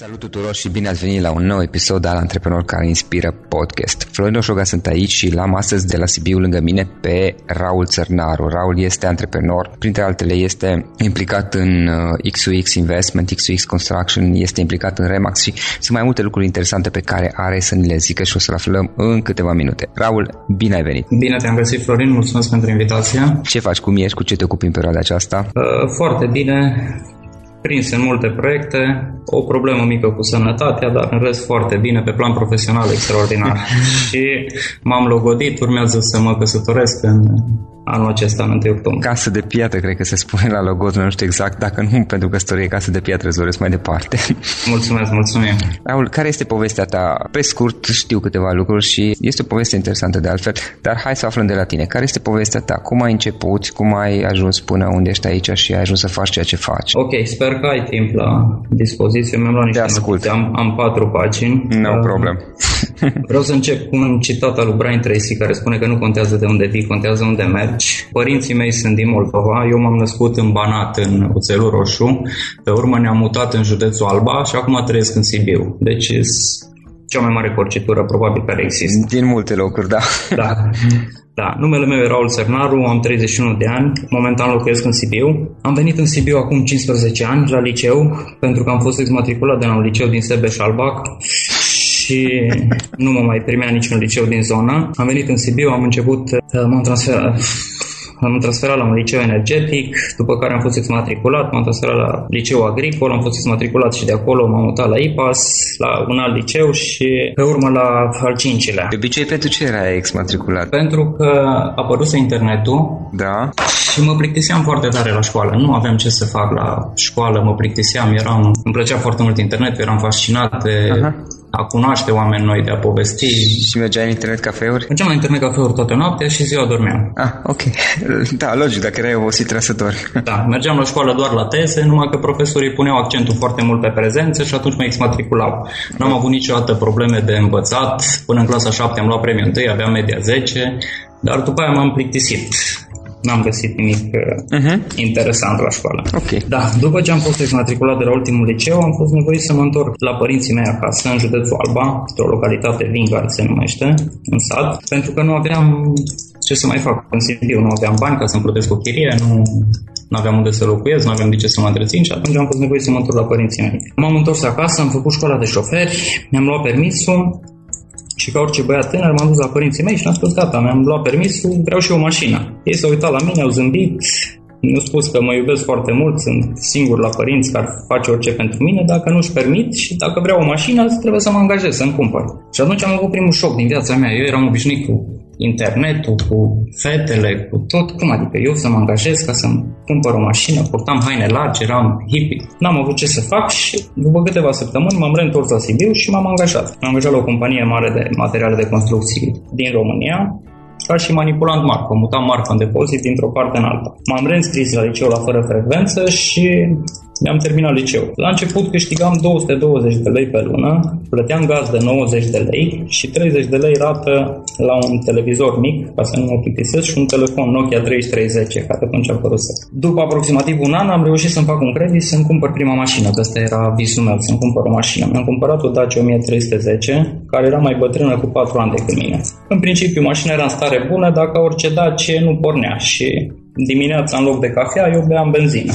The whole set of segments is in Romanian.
Salut tuturor și bine ați venit la un nou episod al Antreprenor care inspiră podcast. Florin Oșoga sunt aici și l-am astăzi de la Sibiu lângă mine pe Raul Țărnaru. Raul este antreprenor, printre altele este implicat în XUX uh, Investment, XUX Construction, este implicat în Remax și sunt mai multe lucruri interesante pe care are să ni le zică și o să le aflăm în câteva minute. Raul, bine ai venit! Bine te-am găsit, Florin, mulțumesc pentru invitație. Ce faci, cum ești, cu ce te ocupi în perioada aceasta? Uh, foarte bine, prins în multe proiecte, o problemă mică cu sănătatea, dar în rest foarte bine, pe plan profesional extraordinar. și m-am logodit, urmează să mă căsătoresc în anul acesta, în 1 octombrie. Casă de piatră, cred că se spune la logoț, nu știu exact, dacă nu pentru căsătorie, casă de piatră, îți mai departe. Mulțumesc, mulțumim. Raul, care este povestea ta? Pe scurt, știu câteva lucruri și este o poveste interesantă de altfel, dar hai să aflăm de la tine. Care este povestea ta? Cum ai început? Cum ai ajuns până unde ești aici și ai ajuns să faci ceea ce faci? Ok, sper că ai timp la dispoziție. Mi-am luat niște ascult. Am, am patru pagini. No uh, problem. Vreau să încep cu un citat al lui Brian Tracy care spune că nu contează de unde vii, contează unde mergi. Părinții mei sunt din Moldova, eu m-am născut în Banat, în Oțelul Roșu, pe urmă ne-am mutat în județul Alba și acum trăiesc în Sibiu. Deci cea mai mare porcitură probabil care există. Din multe locuri, da. Da. Da, numele meu e Raul Țărnaru, am 31 de ani, momentan locuiesc în Sibiu. Am venit în Sibiu acum 15 ani la liceu, pentru că am fost exmatriculat de la un liceu din Sebeș-Albac și nu mă mai primea niciun liceu din zona. Am venit în Sibiu, am început, uh, m-am transferat, am transferat la un liceu energetic, după care am fost exmatriculat, m-am transferat la liceu agricol, am fost exmatriculat și de acolo m-am mutat la IPAS, la un alt liceu și pe urmă la al cincilea. De obicei pentru ce era exmatriculat? Pentru că a apărut internetul da. Și mă plictiseam foarte tare la școală. Nu aveam ce să fac la școală, mă plictiseam, eram, îmi plăcea foarte mult internetul, eram fascinat de Aha a cunoaște oameni noi, de a povesti. Și mergeai în internet cafeuri? Mergeam la internet cafeuri toată noaptea și ziua dormeam. Ah, ok. Da, logic, dacă erai obosit trebuie să dormi. Da, mergeam la școală doar la teze, numai că profesorii puneau accentul foarte mult pe prezență și atunci mă exmatriculau. Nu am avut niciodată probleme de învățat. Până în clasa 7 am luat premiul 1, aveam media 10, dar după aia m-am plictisit n-am găsit nimic uh-huh. interesant la școală. Okay. Da, după ce am fost exmatriculat de la ultimul liceu, am fost nevoit să mă întorc la părinții mei acasă, în județul Alba, într-o localitate Vingar se numește, în sat, pentru că nu aveam ce să mai fac în Sibiu, nu aveam bani ca să-mi plătesc o chirie, nu nu aveam unde să locuiesc, nu aveam de ce să mă întrețin și atunci am fost nevoit să mă întorc la părinții mei. M-am întors acasă, am făcut școala de șoferi, mi-am luat permisul și ca orice băiat tânăr m-am dus la părinții mei și am spus, gata, mi-am luat permisul, vreau și o mașină. Ei s-au uitat la mine, au zâmbit, mi-au spus că mă iubesc foarte mult, sunt singur la părinți care face orice pentru mine, dacă nu-și permit și dacă vreau o mașină, trebuie să mă angajez, să-mi cumpăr. Și atunci am avut primul șoc din viața mea. Eu eram obișnuit cu internetul, cu fetele, cu tot. Cum adică eu să mă angajez ca să-mi cumpăr o mașină, purtam haine largi, eram hippie. N-am avut ce să fac și după câteva săptămâni m-am reîntors la Sibiu și m-am angajat. M-am angajat la o companie mare de materiale de construcții din România, ca și manipulant marfă. Mutam marfă în depozit dintr-o parte în alta. M-am reînscris la liceu la fără frecvență și mi-am terminat liceu. La început câștigam 220 de lei pe lună, plăteam gaz de 90 de lei și 30 de lei rată la un televizor mic, ca să nu mă plictisesc, și un telefon Nokia 3310, care atunci a apărut. După aproximativ un an am reușit să-mi fac un credit să-mi cumpăr prima mașină, că ăsta era visul meu, să-mi cumpăr o mașină. Mi-am cumpărat o Dacia 1310, care era mai bătrână cu 4 ani decât mine. În principiu, mașina era în stare bună, dacă orice Dacia nu pornea și dimineața în loc de cafea eu beam benzină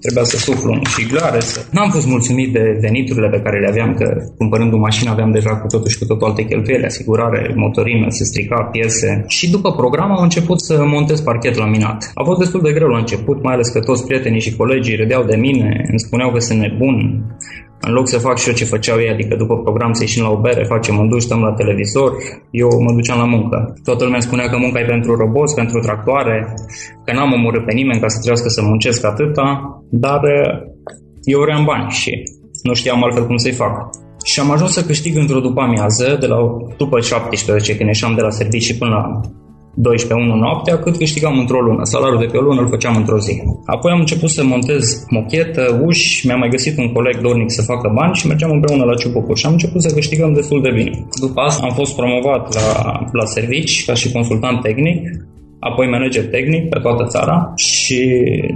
trebuia să suflu în șiglare. Să... N-am fost mulțumit de veniturile pe care le aveam, că cumpărând o mașină aveam deja cu totul și cu totul alte cheltuieli, asigurare, motorină, se strica piese. Și după program am început să montez parchet laminat. A fost destul de greu la început, mai ales că toți prietenii și colegii râdeau de mine, îmi spuneau că sunt nebun, în loc să fac și eu ce făceau ei, adică după program să ieșim la o bere, facem un duș, stăm la televizor, eu mă duceam la muncă. Toată lumea spunea că munca e pentru roboți, pentru tractoare, că n-am omorât pe nimeni ca să trebuiască să muncesc atâta, dar eh, eu vreau bani și nu știam altfel cum să-i fac. Și am ajuns să câștig într-o după amiază, de la după 17, când ieșeam de la servicii până la 12 1 noaptea, cât câștigam într-o lună. Salariul de pe o lună îl făceam într-o zi. Apoi am început să montez mochetă, uși, mi-am mai găsit un coleg dornic să facă bani și mergeam împreună la Ciubucur și am început să câștigăm destul de bine. După asta am fost promovat la, la servici ca și consultant tehnic, apoi manager tehnic pe toată țara și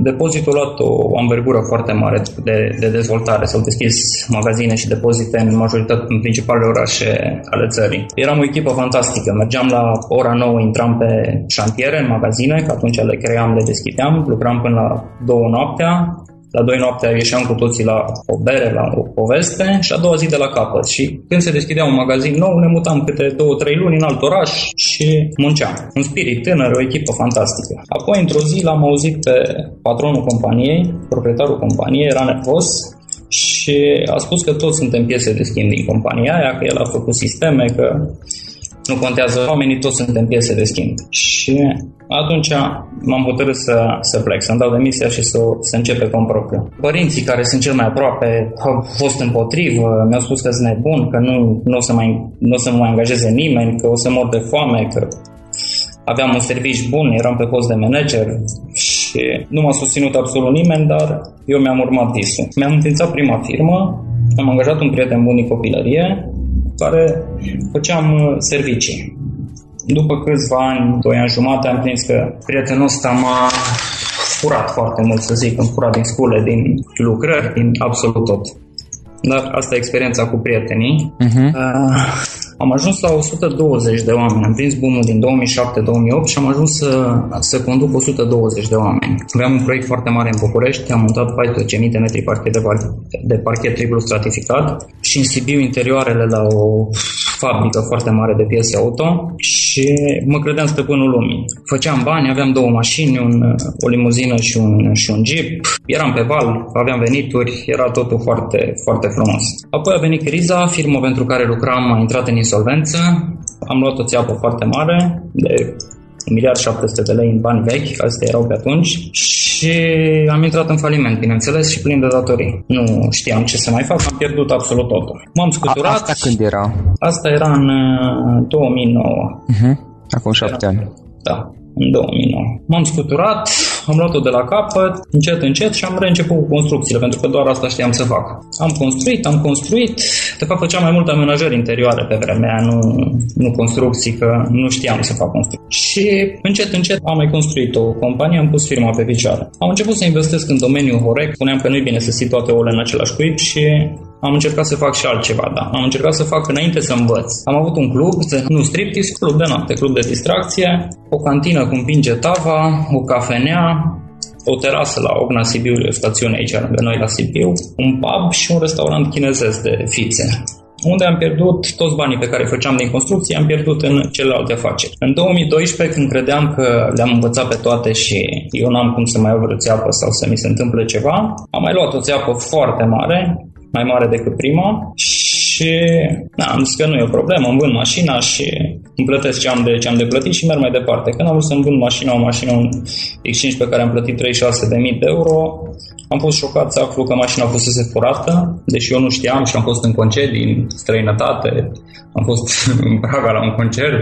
depozitul a luat o ambergură foarte mare de, de dezvoltare. S-au deschis magazine și depozite în majoritatea, în principalele orașe ale țării. Eram o echipă fantastică. Mergeam la ora 9, intram pe șantiere, în magazine, că atunci le cream, le deschideam, lucram până la 2 noaptea, la doi noaptea ieșeam cu toții la o bere, la o poveste și a doua zi de la capăt. Și când se deschidea un magazin nou, ne mutam câte două, trei luni în alt oraș și munceam. Un spirit tânăr, o echipă fantastică. Apoi, într-o zi, l-am auzit pe patronul companiei, proprietarul companiei, era nervos și a spus că toți suntem piese de schimb din compania aia, că el a făcut sisteme, că nu contează oamenii, toți suntem piese de schimb. Și atunci m-am hotărât să, să plec, să-mi dau demisia și să, să încep pe cont propriu. Părinții care sunt cel mai aproape au fost împotrivă, mi-au spus că sunt nebun, că nu, nu, o să mai, nu o să mă mai angajeze nimeni, că o să mor de foame, că aveam un serviciu bun, eram pe post de manager și nu m-a susținut absolut nimeni, dar eu mi-am urmat visul. Mi-am înființat prima firmă, am angajat un prieten bun din copilărie, care făceam uh, servicii. După câțiva ani, doi ani jumate, am prins că prietenul ăsta m-a furat foarte mult, să zic, îmi furat din scule, din lucrări, din absolut tot. Dar asta e experiența cu prietenii. Uh-huh. Uh, am ajuns la 120 de oameni. Am prins boom din 2007-2008 și am ajuns să, să conduc 120 de oameni. Aveam un proiect foarte mare în București, am montat 14.000 de metri parchet de, par- de parchet triplu stratificat și în Sibiu interioarele la o fabrică foarte mare de piese auto și mă credeam stăpânul lumii. Făceam bani, aveam două mașini, un, o limuzină și un, și un jeep, eram pe val, aveam venituri, era totul foarte, foarte frumos. Apoi a venit criza, firma pentru care lucram a intrat în insolvență, am luat o țeapă foarte mare de 1 miliard 700 de lei în bani vechi, astea erau pe atunci, și am intrat în faliment, bineînțeles, și plin de datorii. Nu știam ce să mai fac, am pierdut absolut totul. M-am scuturat. asta când era? Asta era în 2009. Uh-huh. Mhm. Acum șapte ani. Da, în 2009. M-am scuturat, am luat-o de la capăt, încet, încet și am reînceput cu construcțiile, pentru că doar asta știam să fac. Am construit, am construit, de fapt făceam mai multe amenajări interioare pe vremea, nu, nu construcții, că nu știam să fac construcții. Și încet, încet am mai construit o companie, am pus firma pe picioare. Am început să investesc în domeniul Horec, spuneam că nu e bine să ții toate ouăle în același cuib și am încercat să fac și altceva, da. Am încercat să fac înainte să învăț. Am avut un club, nu striptease, club de noapte, club de distracție, o cantină cu împinge tava, o cafenea, o terasă la Ogna Sibiului, o stațiune aici lângă noi la Sibiu, un pub și un restaurant chinezesc de fițe unde am pierdut toți banii pe care făceam din construcție, am pierdut în celelalte afaceri. În 2012, când credeam că le-am învățat pe toate și eu n-am cum să mai iau vreo țeapă sau să mi se întâmple ceva, am mai luat o țeapă foarte mare, mai mare decât prima și na, am zis că nu e o problemă, îmi vând mașina și îmi plătesc ce am de, ce am de plătit și merg mai departe. Când am vrut să-mi vând mașina, o mașină, un X5 pe care am plătit 36.000 de euro, am fost șocat să aflu că mașina a fusese furată, deși eu nu știam și am fost în concedii în străinătate, am fost în Praga la un concert,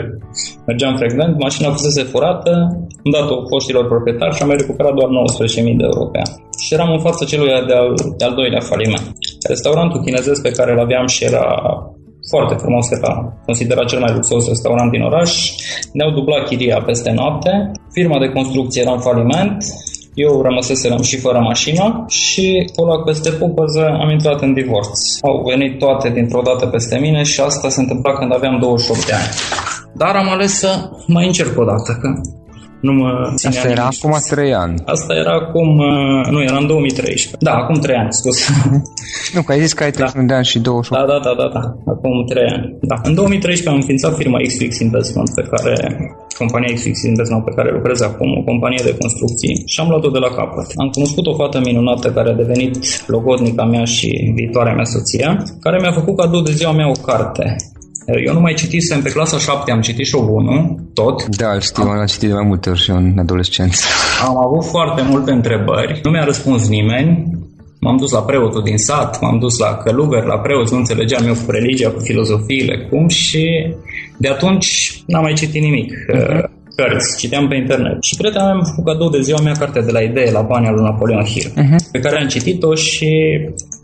mergeam frecvent, mașina fusese furată, am dat-o poștilor proprietari și am recuperat doar 19.000 de euro pe an. Și eram în fața celui de-al, de-al doilea faliment. Restaurantul chinezesc pe care îl aveam și era foarte frumos, era considerat cel mai luxos restaurant din oraș. Ne-au dublat chiria peste noapte, firma de construcție era în faliment, eu rămăseserăm și fără mașină și colac peste pupăză am intrat în divorț. Au venit toate dintr-o dată peste mine și asta se întâmpla când aveam 28 de ani. Dar am ales să mai încerc o dată, că nu mă Asta era acum 3 ani. Asta era acum, uh, nu, era în 2013. Da, acum 3 ani, scuze. Nu, că ai zis că ai 31 da. de ani și 28. Da, da, da, da, da, acum 3 ani. Da. În 2013 am înființat firma XFX Investment, pe care, compania XFX Investment pe care lucrez acum, o companie de construcții și am luat-o de la capăt. Am cunoscut o fată minunată care a devenit logodnica mea și viitoarea mea soție, care mi-a făcut cadou de ziua mea o carte eu nu mai citisem pe clasa 7, am citit șogunul, tot. Da, știu, am, am citit de mai multe ori și în adolescență. Am avut foarte multe întrebări, nu mi-a răspuns nimeni, M-am dus la preotul din sat, m-am dus la călugări, la preoți, nu înțelegeam eu cu religia, cu filozofiile, cum și de atunci n-am mai citit nimic. Uh-huh. Cărți, citeam pe internet. Și prietena mea mi-a făcut cadou de ziua mea cartea de la idee la bani al lui Napoleon Hill, uh-huh. pe care am citit-o și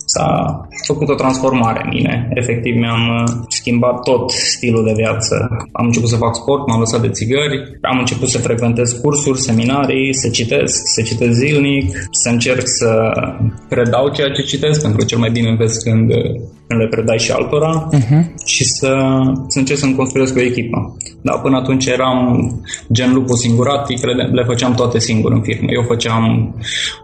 s-a făcut o transformare în mine. Efectiv, mi-am uh, schimbat tot stilul de viață. Am început să fac sport, m-am lăsat de țigări, am început să frecventez cursuri, seminarii, să citesc, să citesc zilnic, să încerc să predau ceea ce citesc, pentru că cel mai bine înveți când, când le predai și altora uh-huh. și să, să încerc să-mi construiesc o echipă. Da, până atunci eram gen lupul singuratic, le, le făceam toate singur în firmă. Eu făceam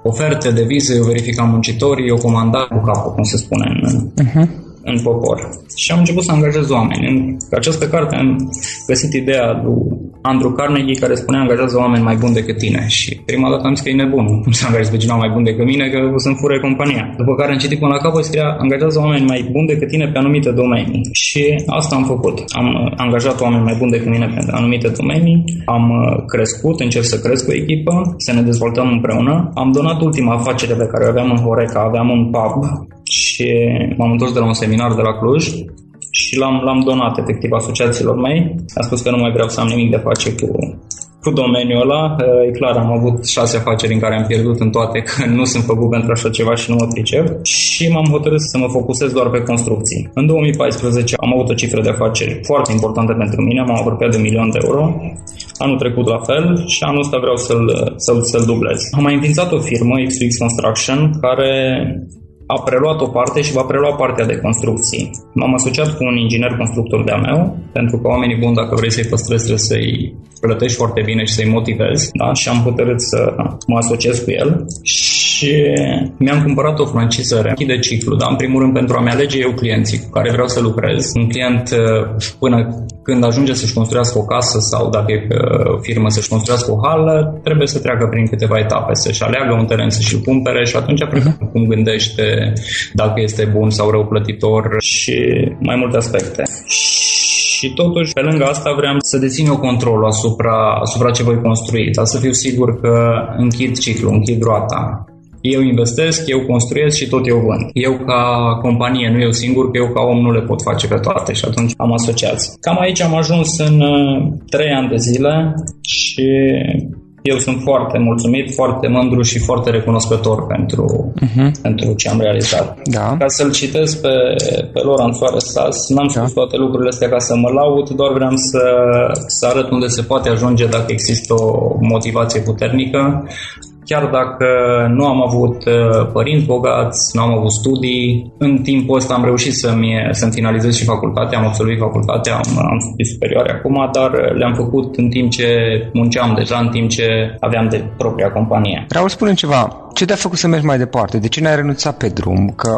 oferte de vize, eu verificam muncitorii, eu comandam cu capul, cum se spune în, uh-huh. În popor. Și am început să angajez oameni. În această carte am găsit ideea lui Andrew Carnegie care spunea angajează oameni mai buni decât tine. Și prima dată am zis că e nebun. Cum să angajez pe cineva mai bun decât mine, că o să-mi fure compania. După care am citit până la capăt, scria angajează oameni mai buni decât tine pe anumite domenii. Și asta am făcut. Am angajat oameni mai buni decât mine pe anumite domenii, am crescut, încerc să cresc cu echipă, să ne dezvoltăm împreună. Am donat ultima afacere pe care o aveam în Horeca, aveam un pub și m-am întors de la un seminar de la Cluj și l-am, l-am donat efectiv asociațiilor mei. A spus că nu mai vreau să am nimic de face cu, cu domeniul ăla. E clar, am avut șase afaceri în care am pierdut în toate, că nu sunt făcut pentru așa ceva și nu mă pricep. Și m-am hotărât să mă focusez doar pe construcții. În 2014 am avut o cifră de afaceri foarte importantă pentru mine, m-am apropiat de un milion de euro. Anul trecut la fel și anul ăsta vreau să-l, să-l, să-l dublez. Am mai înființat o firmă, XX Construction, care a preluat o parte și va prelua partea de construcții. M-am asociat cu un inginer constructor de-a meu, pentru că oamenii buni, dacă vrei să-i păstrezi, trebuie să-i plătești foarte bine și să-i motivezi. Da? Și am hotărât să mă asociez cu el și mi-am cumpărat o franciză de ciclu, dar în primul rând pentru a-mi alege eu clienții cu care vreau să lucrez. Un client până când ajunge să-și construiască o casă sau dacă e firmă să-și construiască o hală, trebuie să treacă prin câteva etape, să-și aleagă un teren, să-și cumpere și atunci uh-huh. cum gândește dacă este bun sau rău plătitor și mai multe aspecte. Și totuși, pe lângă asta, vreau să dețin eu controlul asupra, asupra ce voi construi, dar să fiu sigur că închid ciclul, închid roata. Eu investesc, eu construiesc și tot eu vând. Eu ca companie, nu eu singur, că eu ca om nu le pot face pe toate și atunci am asociați. Cam aici am ajuns în 3 uh, ani de zile și eu sunt foarte mulțumit, foarte mândru și foarte recunoscător pentru, uh-huh. pentru ce am realizat. Da. Ca să-l citesc pe, pe Laurent Stas, n-am da. spus toate lucrurile astea ca să mă laud, doar vreau să, să arăt unde se poate ajunge dacă există o motivație puternică chiar dacă nu am avut uh, părinți bogați, nu am avut studii, în timpul ăsta am reușit să-mi, să-mi finalizez și facultatea, am absolvit facultatea, am, am studii superioare acum, dar le-am făcut în timp ce munceam deja, în timp ce aveam de propria companie. Raul, spune ceva, ce te-a făcut să mergi mai departe? De ce n-ai renunțat pe drum? Că,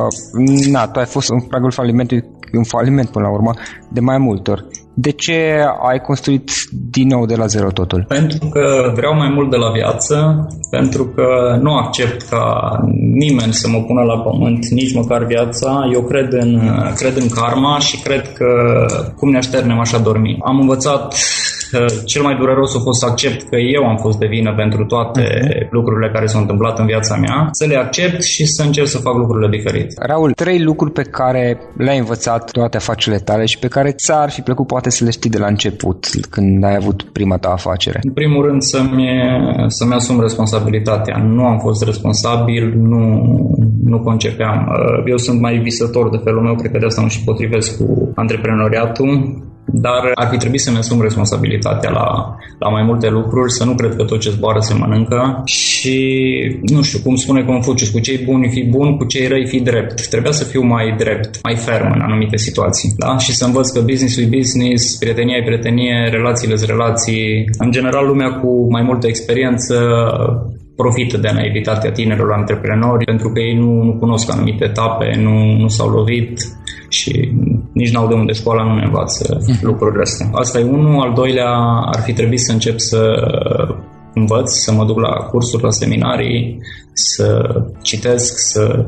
na, tu ai fost în pragul falimentului, un faliment până la urmă, de mai multe ori. De ce ai construit din nou de la zero totul? Pentru că vreau mai mult de la viață, pentru că nu accept ca nimeni să mă pună la pământ, nici măcar viața. Eu cred în, cred în karma și cred că cum ne așternem așa dormi. Am învățat cel mai dureros a fost să accept că eu am fost de vină pentru toate uh-huh. lucrurile care s-au întâmplat în viața mea, să le accept și să încerc să fac lucrurile diferite. Raul, trei lucruri pe care le-ai învățat toate afacerile tale și pe care ți-ar fi plăcut poate să le știi de la început, când ai avut prima ta afacere. În primul rând să-mi, să-mi asum responsabilitatea. Nu am fost responsabil, nu, nu concepeam. Eu sunt mai visător de felul meu, cred că de asta nu și potrivesc cu antreprenoriatul dar ar fi trebuit să-mi asum responsabilitatea la, la mai multe lucruri, să nu cred că tot ce zboară se mănâncă și, nu știu, cum spune Confucius, cu cei buni fi bun, cu cei răi fi drept. Trebuia să fiu mai drept, mai ferm în anumite situații, da? Și să învăț că business e business, prietenia e prietenie, relațiile sunt relații. În general, lumea cu mai multă experiență profită de naivitatea tinerilor antreprenori pentru că ei nu, nu cunosc anumite etape, nu, nu s-au lovit și nici n-au de unde școala nu ne învață mm. lucrurile astea. Asta e unul. Al doilea ar fi trebuit să încep să învăț, să mă duc la cursuri, la seminarii, să citesc, să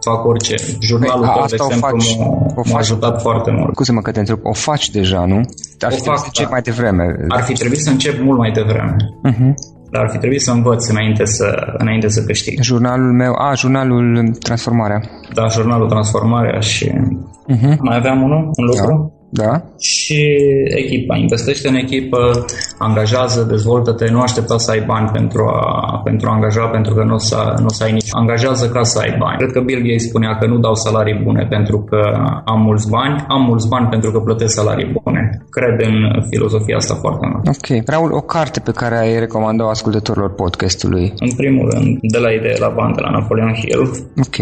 fac orice. Jurnalul tău, de exemplu, faci, m-a, m-a ajutat foarte mult. Scuze-mă că te întreb, o faci deja, nu? Ar o fi fac, să încep da. mai devreme. Ar fi trebuit să încep mult mai devreme. Uh-huh. Dar ar fi trebuit să învăț înainte să, înainte să câștig. Jurnalul meu, a, jurnalul Transformarea. Da, jurnalul Transformarea și uh-huh. mai aveam unul, un lucru. Da. Da. Și echipa, investește în echipă, angajează, dezvoltă-te, nu aștepta să ai bani pentru a, pentru a angaja, pentru că nu o să, nu o să ai nici... Angajează ca să ai bani. Cred că Bill Gates spunea că nu dau salarii bune pentru că am mulți bani, am mulți bani pentru că plătesc salarii bune. Cred în filozofia asta foarte mult. Ok. Raul, o carte pe care ai recomanda ascultătorilor podcastului? În primul rând, de la idee la bani, de la Napoleon Hill. Ok.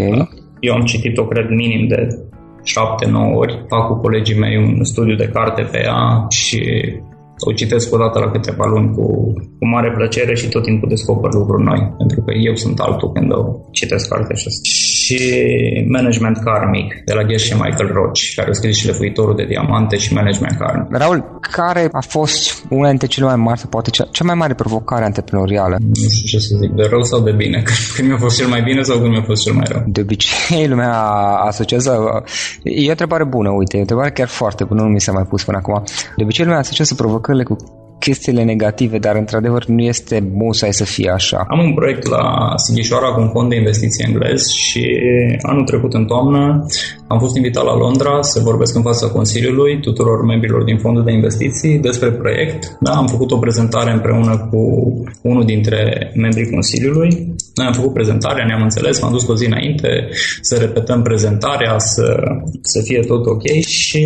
Eu am citit-o, cred, minim de 7-9 ori. Fac cu colegii mei un studiu de carte pe ea și o citesc o dată la câteva luni cu, cu mare plăcere și tot timpul descoper lucruri noi, pentru că eu sunt altul când o citesc cartea aceasta. Și Management Karmic, de la Geshe Michael Roach, care a scris și Lefuitorul de Diamante și Management Karmic. Raul, care a fost una dintre cele mai mari, poate cea, cea mai mare provocare antreprenorială? Nu știu ce să zic, de rău sau de bine? Când mi-a fost cel mai bine sau când mi-a fost cel mai rău? De obicei, lumea asociază... E o întrebare bună, uite, e o întrebare chiar foarte bună, nu mi s-a mai pus până acum. De obicei, lumea asociază provocările cu chestiile negative, dar într-adevăr nu este musai să fie așa. Am un proiect la Sighișoara cu un fond de investiții englez și anul trecut în toamnă am fost invitat la Londra să vorbesc în fața Consiliului tuturor membrilor din fondul de investiții despre proiect. Da, am făcut o prezentare împreună cu unul dintre membrii Consiliului. Noi am făcut prezentarea, ne-am înțeles, m-am dus cu o zi înainte să repetăm prezentarea, să, să fie tot ok și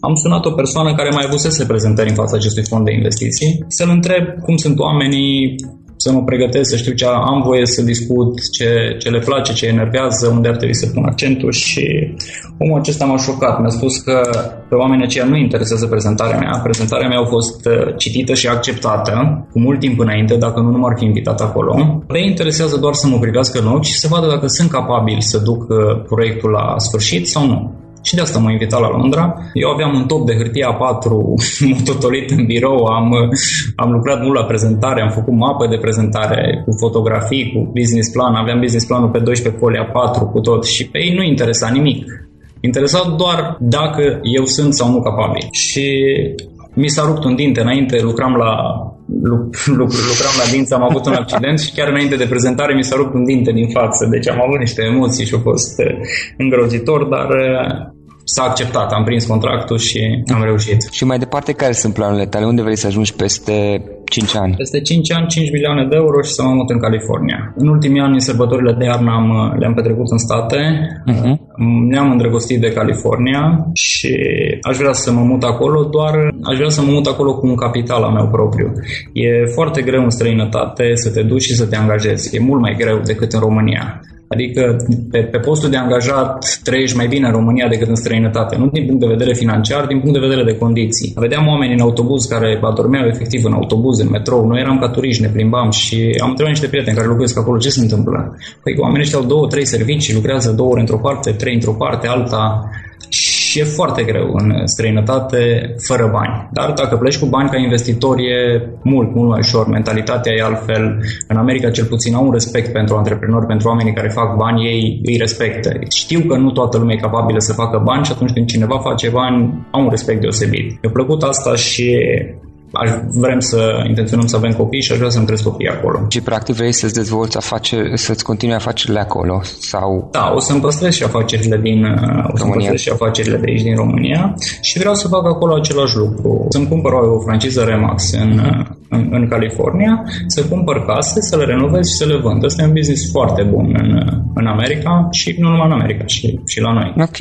am sunat o persoană care mai avusese prezentări în fața acestui fond de investiții să-l întreb cum sunt oamenii, să mă pregătesc, să știu ce am voie să discut, ce, ce le place, ce enervează, unde ar trebui să pun accentul și omul acesta m-a șocat. Mi-a spus că pe oamenii aceia nu interesează prezentarea mea. Prezentarea mea a fost uh, citită și acceptată cu mult timp înainte, dacă nu, nu m-ar fi invitat acolo. Le interesează doar să mă privească în ochi și să vadă dacă sunt capabil să duc uh, proiectul la sfârșit sau nu. Și de asta m-a invitat la Londra. Eu aveam un top de hârtie A4 mototolit în birou, am, am lucrat mult la prezentare, am făcut mapă de prezentare cu fotografii, cu business plan, aveam business planul pe 12 folii A4 cu tot și pe ei nu interesa nimic. Interesa doar dacă eu sunt sau nu capabil. Și mi s-a rupt un dinte înainte, lucram la lucram la dinți, am avut un accident și chiar înainte de prezentare mi s-a rupt un dinte din față, deci am avut niște emoții și a fost îngrozitor, dar s-a acceptat, am prins contractul și am reușit. Și mai departe, care sunt planurile tale? Unde vrei să ajungi peste 5 ani? Peste 5 ani, 5 milioane de euro și să mă mut în California. În ultimii ani, sărbătorile de iarnă am, le-am petrecut în state. Uh-huh. Ne-am îndrăgostit de California și aș vrea să mă mut acolo, doar aș vrea să mă mut acolo cu un capital al meu propriu. E foarte greu în străinătate să te duci și să te angajezi. E mult mai greu decât în România. Adică pe, pe postul de angajat trăiești mai bine în România decât în străinătate. Nu din punct de vedere financiar, din punct de vedere de condiții. Vedeam oameni în autobuz care adormeau efectiv în autobuz, în metrou. Noi eram ca turiști, ne plimbam și am întrebat niște prieteni care lucrez acolo ce se întâmplă. Păi oamenii ăștia au două, trei servicii, lucrează două ore într-o parte, trei într-o parte, alta și e foarte greu în străinătate fără bani. Dar dacă pleci cu bani ca investitor e mult, mult mai ușor. Mentalitatea e altfel. În America cel puțin au un respect pentru antreprenori, pentru oamenii care fac bani, ei îi respectă. Știu că nu toată lumea e capabilă să facă bani și atunci când cineva face bani, au un respect deosebit. Mi-a plăcut asta și aș, vrem să intenționăm să avem copii și aș vrea să-mi cresc copii acolo. Și practic vrei să-ți dezvolți afaceri, să-ți continui afacerile acolo? sau? Da, o să-mi păstrez și afacerile din o să păstrez și afacerile de aici din România și vreau să fac acolo același lucru. Să-mi cumpăr o franciză Remax în, în, în California, să cumpăr case, să le renovez și să le vând. Asta e un business foarte bun în, în America și nu numai în America, și, și la noi. Ok.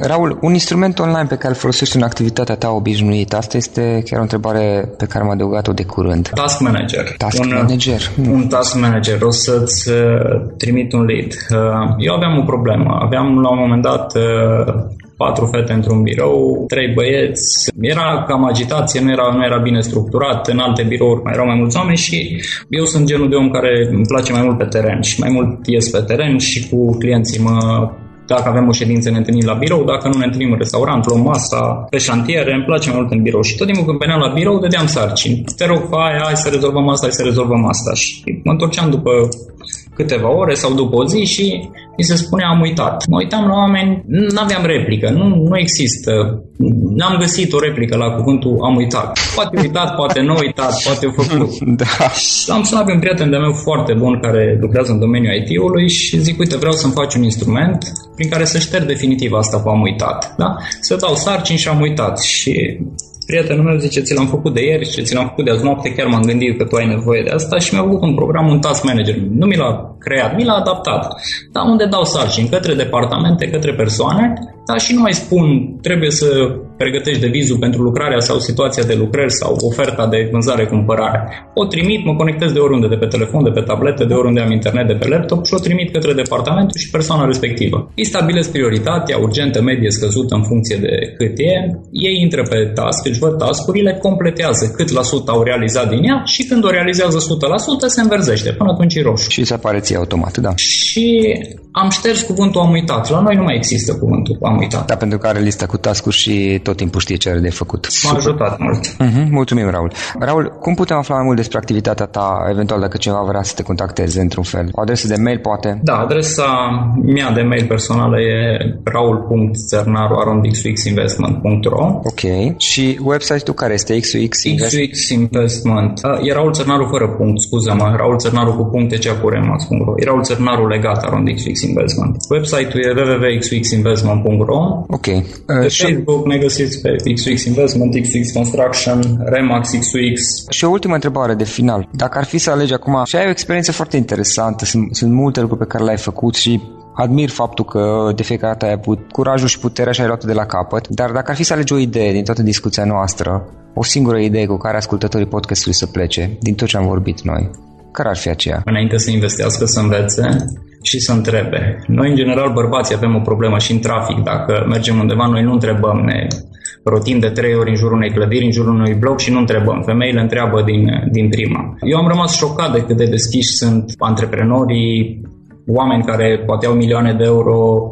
Raul, un instrument online pe care îl folosești în activitatea ta obișnuită, asta este chiar o întrebare întrebare pe care am adăugat-o de curând. Task Manager. Task un, Manager. Hmm. Un Task Manager. O să-ți uh, trimit un lead. Uh, eu aveam o problemă. Aveam la un moment dat uh, patru fete într-un birou, trei băieți. Era cam agitație, nu era, nu era bine structurat. În alte birouri mai erau mai mulți oameni și eu sunt genul de om care îmi place mai mult pe teren și mai mult ies pe teren și cu clienții mă dacă avem o ședință, ne întâlnim la birou, dacă nu ne întâlnim în restaurant, luăm masa pe șantier, îmi place mai mult în birou. Și tot timpul când veneam la birou, dădeam sarcini. Te rog, hai, hai să rezolvăm asta, hai să rezolvăm asta. Și mă întorceam după câteva ore sau după o zi și mi se spunea am uitat. Mă uitam la oameni, nu aveam replică, nu, nu există. N-am găsit o replică la cuvântul am uitat. Poate uitat, poate nu uitat, poate făcut. da. Am sunat pe un prieten de meu foarte bun care lucrează în domeniul IT-ului și zic, uite, vreau să-mi faci un instrument prin care să șterg definitiv asta cu am uitat. Da? Să dau sarcini și am uitat. Și prietenul meu zice, ți l-am făcut de ieri și ți l-am făcut de azi noapte, chiar m-am gândit că tu ai nevoie de asta și mi-a făcut un program, un task manager. Nu mi l-a creat, mi l-a adaptat. Dar unde dau sarcini? Către departamente, către persoane, dar și nu mai spun, trebuie să pregătești devizul pentru lucrarea sau situația de lucrări sau oferta de vânzare-cumpărare. O trimit, mă conectez de oriunde, de pe telefon, de pe tabletă, de oriunde am internet, de pe laptop și o trimit către departamentul și persoana respectivă. Îi stabilesc prioritatea, urgentă, medie, scăzută în funcție de cât e, ei intră pe task, își văd tascurile, completează cât la sută au realizat din ea și când o realizează 100% se înverzește, până atunci e roșu. Și se apare ție automat, da. Și am șters cuvântul am uitat. La noi nu mai există cuvântul am uitat. Da, pentru că are lista cu tascuri și tot timpul știe ce are de făcut. M-a ajutat mult. Uh-huh, mulțumim, Raul. Raul, cum putem afla mai mult despre activitatea ta, eventual dacă cineva vrea să te contacteze într-un fel? O adresă de mail, poate? Da, adresa mea de mail personală e raul.țărnaru.xxinvestment.ro Ok. Și website-ul care este? XUX Investment? XUX Investment. E Raul Țărnaru fără punct, scuză-mă. Raul Țărnaru cu puncte cea cu remas.ro. E Raul Țărnaru legat arond XUX Investment. Website-ul e www.xuxinvestment.ro Ok. Uh, pe și Facebook ne găsiți pe XUX Investment, XUX Construction, Remax, XUX. Și o ultimă întrebare de final. Dacă ar fi să alegi acum, și ai o experiență foarte interesantă, sunt, sunt multe lucruri pe care le-ai făcut și Admir faptul că de fiecare dată ai avut curajul și puterea și ai luat de la capăt, dar dacă ar fi să alegi o idee din toată discuția noastră, o singură idee cu care ascultătorii podcastului să plece, din tot ce am vorbit noi, care ar fi aceea? Înainte să investească, să învețe și să întrebe. Noi, în general, bărbații avem o problemă și în trafic. Dacă mergem undeva, noi nu întrebăm, ne rotim de trei ori în jurul unei clădiri, în jurul unui bloc și nu întrebăm. Femeile întreabă din, din prima. Eu am rămas șocat de cât de deschiși sunt antreprenorii, oameni care poate au milioane de euro,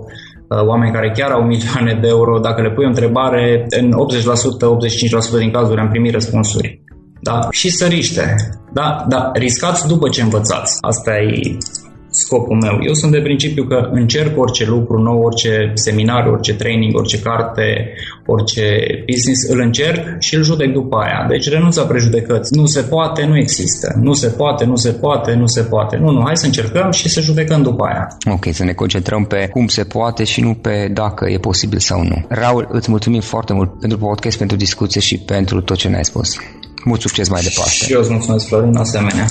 oameni care chiar au milioane de euro, dacă le pui o întrebare, în 80%, 85% din cazuri am primit răspunsuri. Da? Și săriște. Da? Da, riscați după ce învățați. Asta e scopul meu. Eu sunt de principiu că încerc orice lucru nou, orice seminar, orice training, orice carte, orice business, îl încerc și îl judec după aia. Deci renunț la prejudecăți. Nu se poate, nu există. Nu se poate, nu se poate, nu se poate. Nu, nu, hai să încercăm și să judecăm după aia. Ok, să ne concentrăm pe cum se poate și nu pe dacă e posibil sau nu. Raul, îți mulțumim foarte mult pentru podcast, pentru discuție și pentru tot ce ne-ai spus. Mult succes mai departe. Și eu îți mulțumesc, Florin, asemenea.